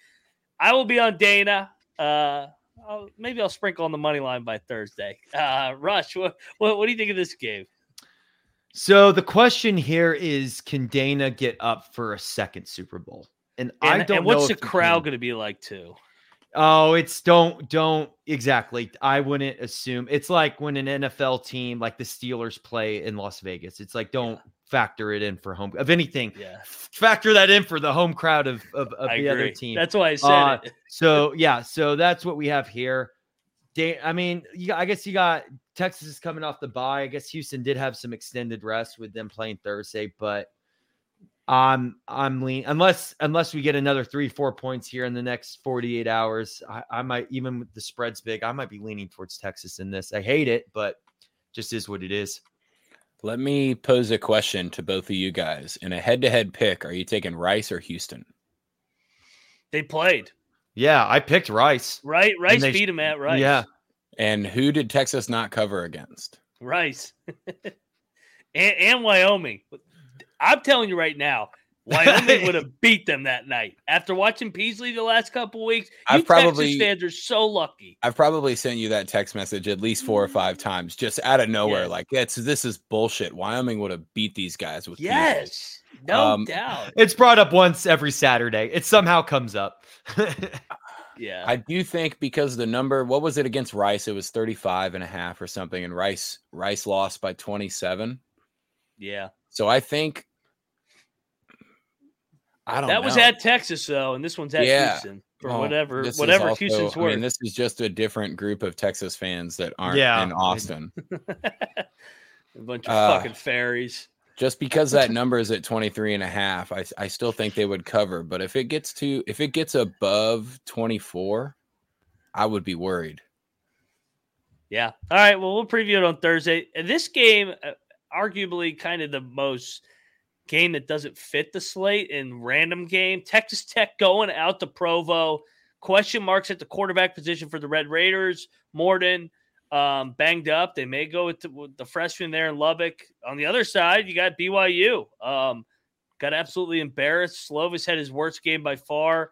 I will be on Dana. Uh I'll, maybe I'll sprinkle on the money line by Thursday. Uh Rush, what, what what do you think of this game? So the question here is can Dana get up for a second Super Bowl? And, and I don't and what's the crowd going to be like too? Oh, it's don't don't exactly. I wouldn't assume it's like when an NFL team like the Steelers play in Las Vegas. It's like don't yeah. factor it in for home. Of anything, yeah. factor that in for the home crowd of of, of the agree. other team. That's why I said uh, it. so yeah, so that's what we have here. I mean, you, I guess you got Texas is coming off the bye. I guess Houston did have some extended rest with them playing Thursday, but I'm I'm lean unless unless we get another three four points here in the next 48 hours. I, I might even with the spreads big, I might be leaning towards Texas in this. I hate it, but just is what it is. Let me pose a question to both of you guys. In a head to head pick, are you taking Rice or Houston? They played. Yeah, I picked Rice. Right, Rice they- beat him at Rice. Yeah. And who did Texas not cover against? Rice, and, and Wyoming. I'm telling you right now, Wyoming would have beat them that night. After watching Peasley the last couple weeks, you I've probably- Texas fans are so lucky. I've probably sent you that text message at least four or five times, just out of nowhere. Yeah. Like, it's this is bullshit. Wyoming would have beat these guys with Peasley. Yes, no Um, doubt. It's brought up once every Saturday. It somehow comes up. Yeah, I do think because the number, what was it against Rice? It was 35 and a half or something, and Rice Rice lost by 27. yeah. So I think I don't That was at Texas though, and this one's at Yeah. Houston for Well, whatever this whatever also- Houston's I mean, this is just a different group of Texas fans that aren't Yeah. in Austin. a bunch of Uh, fucking fairies. Just because that number is at 23 and a half, I, I still think they would cover. But if it gets to if it gets above 24, I would be worried. Yeah. All right. Well, we'll preview it on Thursday. This game, uh, arguably, kind of the most game that doesn't fit the slate in random game. Texas Tech going out to Provo. Question marks at the quarterback position for the Red Raiders. Morton um, banged up. They may go with the, with the freshman there in Lubbock. On the other side, you got BYU. Um, got absolutely embarrassed. Slovis had his worst game by far.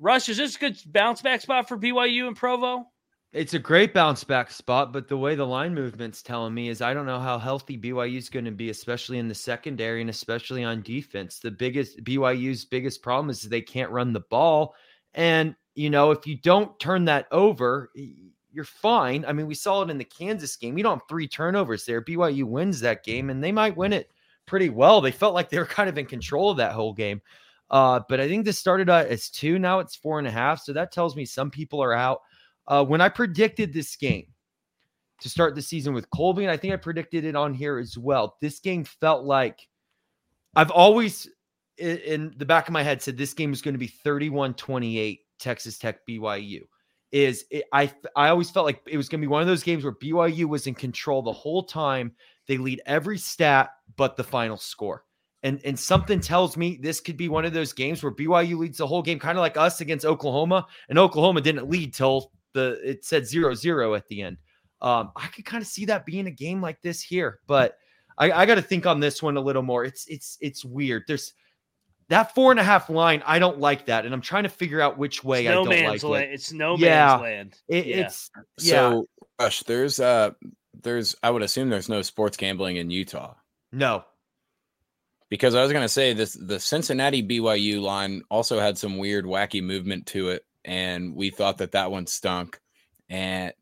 Rush, is this a good bounce back spot for BYU and Provo? It's a great bounce back spot, but the way the line movement's telling me is I don't know how healthy BYU is going to be, especially in the secondary and especially on defense. The biggest BYU's biggest problem is they can't run the ball. And, you know, if you don't turn that over, you're fine. I mean, we saw it in the Kansas game. You don't have three turnovers there. BYU wins that game and they might win it pretty well. They felt like they were kind of in control of that whole game. Uh, but I think this started out as two. Now it's four and a half. So that tells me some people are out. Uh, when I predicted this game to start the season with Colby, and I think I predicted it on here as well, this game felt like I've always in the back of my head said this game was going to be 31 28 Texas Tech BYU. Is it, I I always felt like it was going to be one of those games where BYU was in control the whole time. They lead every stat but the final score. And and something tells me this could be one of those games where BYU leads the whole game, kind of like us against Oklahoma. And Oklahoma didn't lead till the it said zero zero at the end. Um, I could kind of see that being a game like this here, but I, I got to think on this one a little more. It's it's it's weird. There's that four and a half line. I don't like that, and I'm trying to figure out which way It's I no don't man's like land. it. It's no Yeah. man's land. It- Yeah. It's yeah. So, Rush, there's uh, there's I would assume there's no sports gambling in Utah no. because I was gonna say this the Cincinnati BYU line also had some weird wacky movement to it, and we thought that that one stunk. And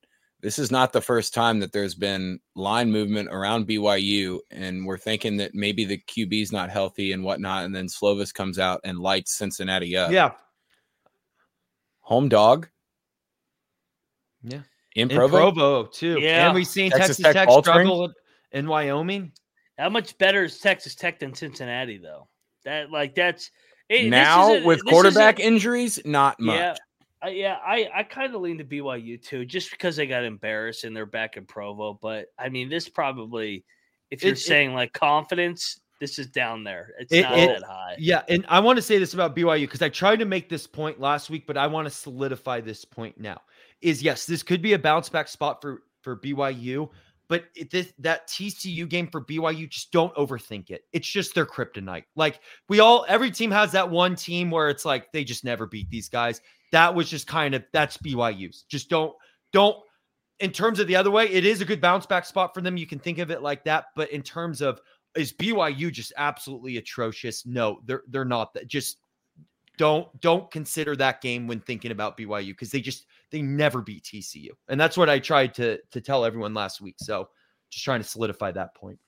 this is not the first time that there's been line movement around BYU, and we're thinking that maybe the QB's not healthy and whatnot, and then Slovis comes out and lights Cincinnati up. Yeah. home dog. Yeah. in In Provo. Provo, too. Yeah. And we've seen Texas Texas, Tech Tech, altering? struggle in Wyoming. How much better is Texas Tech than Cincinnati, though? That like that's it, this now is a- with this is a- quarterback injuries, not much. Yeah, I, yeah, I I kind of lean to BYU too, just because they got embarrassed and they're back in Provo. But I mean, this probably, if you're It- it- saying like confidence, this is down there. It's It- not it- that high. Yeah, and I want to say this about BYU because I tried to make this point last week, but I want to solidify this point now. Is yes, this could be a bounce back spot for for BYU, but it, this, that TCU game for BYU, just don't overthink it. It's just their kryptonite. Like we all, every team has that one team where it's like they just never beat these guys. That was just kind of that's BYU's. Just don't don't. In terms of the other way, it is a good bounce back spot for them. You can think of it like that, but in terms of is BYU just absolutely atrocious? No, they're they're not that. Just don't don't consider that game when thinking about BYU because they just they never beat TCU, and that's what I tried to to tell everyone last week. So just trying to solidify that point.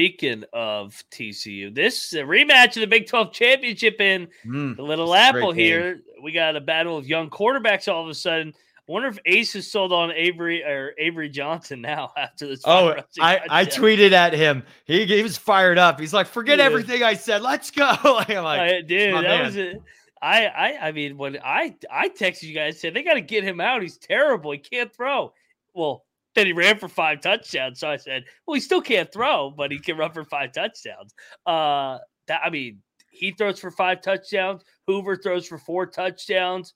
Speaking of TCU, this is a rematch of the Big 12 championship in Mm, the Little Apple here. We got a battle of young quarterbacks all of a sudden. I wonder if Ace is sold on Avery or Avery Johnson now after this. Oh, I, I tweeted at him. He, he was fired up. He's like, forget Yeah. everything I said. Let's go. I'm like, I- dude, that man. was it. I, I, I mean, when I, I texted you guys, said they got to get him out. He's terrible. He can't throw. Well, then he ran for five touchdowns. So I said, well, he still can't throw, but he can run for five touchdowns. Uh, that I mean, he throws for five touchdowns. Hoover throws for four touchdowns.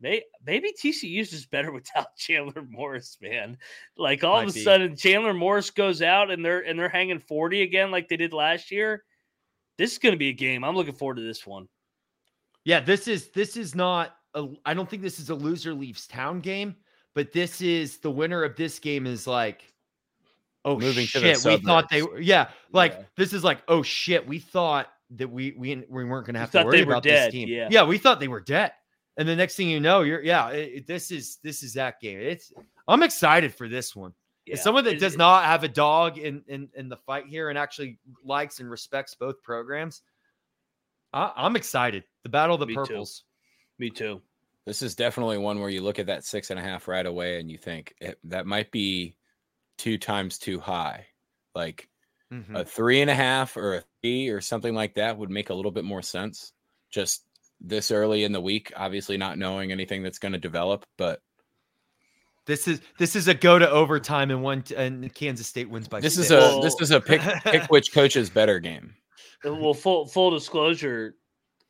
They, maybe TCU's just better without Chandler Morris, man. Like all Might of a be. sudden, Chandler Morris goes out and they're and they're hanging forty again, like they did last year. This is going to be a game. I'm looking forward to this one. Yeah, this is this is not a I don't think this is a loser leaves town game, but this is the winner of this game is like oh, oh Moving to the shit, we thought they were yeah, like Yeah. this is like oh shit, we thought that we we, we weren't going to have to worry about dead, this team. yeah. yeah, we thought they were dead. And the next thing you know, you're yeah, it, it- this is this is that game. It's I'm excited for this one. As Yeah. someone that does it- not have a dog in, in in the fight here and actually likes and respects both programs, I, I'm excited. The battle of the Me too. purples. Me too. This is definitely one where you look at that six and a half right away and you think it, that might be two times too high. Like Mhm. a three and a half or a three or something like that would make a little bit more sense. Just this early in the week, obviously not knowing anything that's going to develop, but This is this is a go to overtime and one and Kansas State wins by. this is a this is a pick pick which coach is better game. Well, full full disclosure,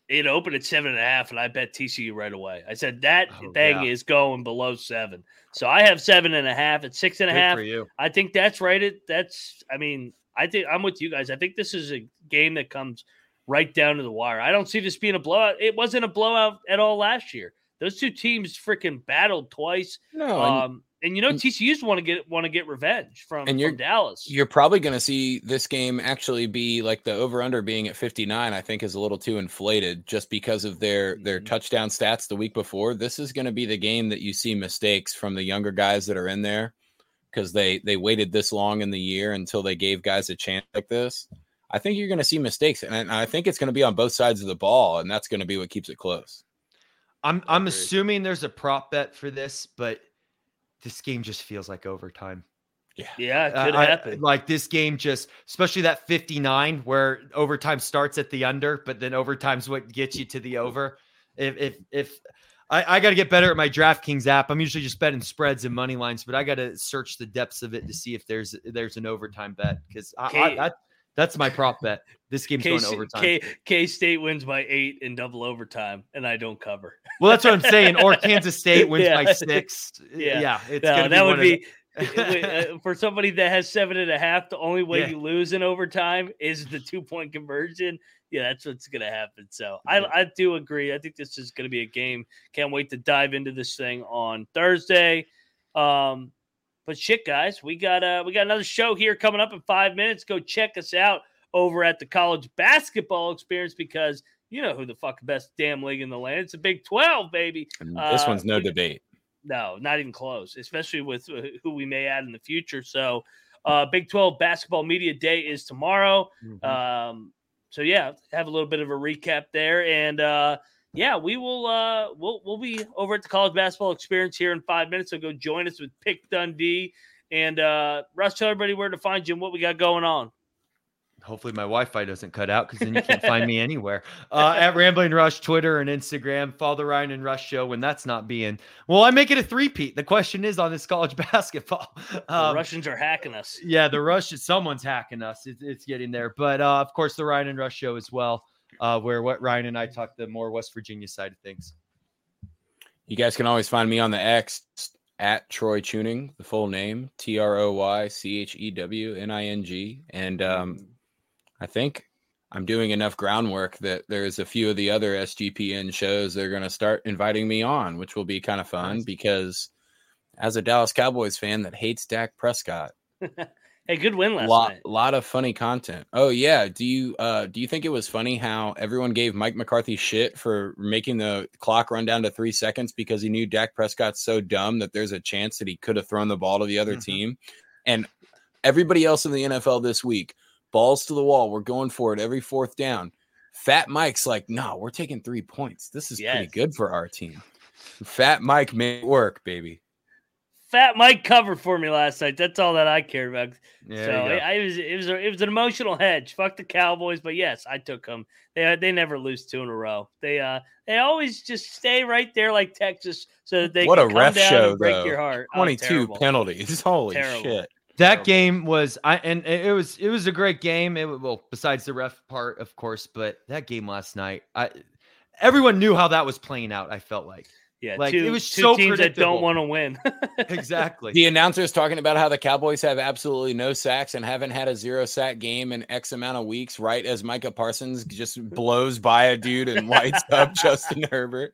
it opened at seven and a half, and I bet TCU right away. I said that Oh, thing yeah. is going below seven, so I have seven and a half at six and a Good half. for you. I think that's right. It that's I mean I think I'm with you guys. I think this is a game that comes right down to the wire. I don't see this being a blowout. It wasn't a blowout at all last year. Those two teams freaking battled twice. No, Um, and you know and- TCU's want to get want to get revenge from, And you're- from Dallas. you're probably going to see this game actually be like the over under being at 59 i think is a little too inflated just because of their their Mhm. touchdown stats the week before this is going to be the game that you see mistakes from the younger guys that are in there because they they waited this long in the year until they gave guys a chance like this i think you're going to see mistakes and I- i think it's going to be on both sides of the ball and that's going to be what keeps it close I'm I I'm assuming there's a prop bet for this, but this game just feels like overtime. yeah yeah, it Uh, could I- happen. like this game just, especially that 59 where overtime starts at the under, but then overtime's what gets you to the over. If if if I, I got to get better at my DraftKings app. I'm usually just betting spreads and money lines, but I got to search the depths of it to see if there's there's an overtime bet because I. that, that's my prop bet. This game's K going overtime. K K State wins by eight in double overtime, and I don't cover. well, that's what I'm saying. Or Kansas State wins by six. Yeah. Yeah, it's No, that would be uh, for somebody that has seven and a half. The only way Yeah. you lose in overtime is the two point conversion. Yeah, that's what's going to happen. So I, Yeah. I do agree. I think this is going to be a game. Can't wait to dive into this thing on Thursday. Um, but shit, guys, we got uh we got another show here coming up in five minutes. Go check us out over at the college basketball experience because you know who the fuck best damn league in the land. It's a Big Twelve, baby. and this Uh, one's no we- debate No, not even close, especially with uh, who we may add in the future. So, uh, Big 12 Basketball Media Day is tomorrow. Mhm. Um, so yeah, have a little bit of a recap there, and uh, yeah, we will uh, we'll we'll be over at the College Basketball Experience here in five minutes. So go join us with Pick Dundee and uh, Russ. Tell everybody where to find you and what we got going on. Hopefully my Wi-Fi doesn't cut out because then you can't find me anywhere. Uh, at Rambling Rush, Twitter and Instagram. Follow the Ryan and Rush show when that's not being. Well, I make it a three-peat. The question is on this college basketball. The Um, Russians are hacking us. yeah, the Rush. Someone's hacking us. It's, it's getting there. But uh, of course, the Ryan and Rush show as well, uh, where what Ryan and I talk the more West Virginia side of things. You guys can always find me on the X at Troy Chewning, the full name T R O Y C H E W N I N G. And um, I think I'm doing enough groundwork that there's a few of the other SGPN shows that are going to start inviting me on, which will be kind of fun Nice. because as a Dallas Cowboys fan that hates Dak Prescott, Hey, good win last lot night. lot of funny content. Oh yeah, do you uh do you think it was funny how everyone gave Mike McCarthy shit for making the clock run down to 3 seconds because he knew Dak Prescott's so dumb that there's a chance that he could have thrown the ball to the other Mhm. team. And everybody else in the NFL this week, balls to the wall, we're going for it every fourth down. Fat Mike's like, "No, we're taking 3 points. This is pretty good for our team." Fat Mike made it work, baby. Fat Mike covered for me last night. That's all that I cared about. Yeah, so there you it. I was it was a, it was an emotional hedge. Fuck the Cowboys, but yes, I took them. They they never lose two in a row. They uh they always just stay right there like Texas, so that they What can a come ref down show, and break though. your heart. Oh, 22 penalties. Holy Terrible. shit. That game was I and it was it was a great game. It well besides the ref part, of course, but that game last night, I everyone knew how that was playing out. I felt like Yeah, Like, two, it was two so teams that don't want to win. exactly. The announcers talking about how the Cowboys have absolutely no sacks and haven't had a zero sack game in X amount of weeks, right as Micah Parsons just blows by a dude and lights up Justin Herbert.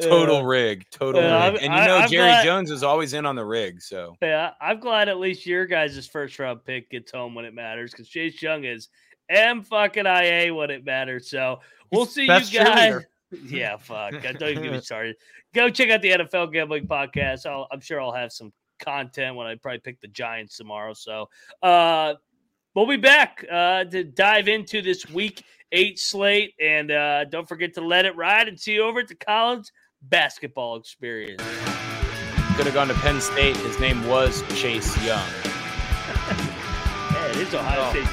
Total Uh, rig, total Yeah, rig. And you know I'm Jerry glad- Jones is always in on the rig, so Yeah, I'm glad at least your guys' first round pick gets home when it matters because Chase Young is M fucking IA when it matters. So we'll see best you guys. cheerleader. Yeah, fuck. God, Don't even get me started. Go check out the NFL Gambling Podcast. I'll, I'm sure I'll have some content when I probably pick the Giants tomorrow. So uh, we'll be back uh, to dive into this week eight slate. And uh, don't forget to let it ride and see you over at the college basketball experience. could have gone to Penn State. His name was Chase Young. Yeah, it is Ohio Oh. State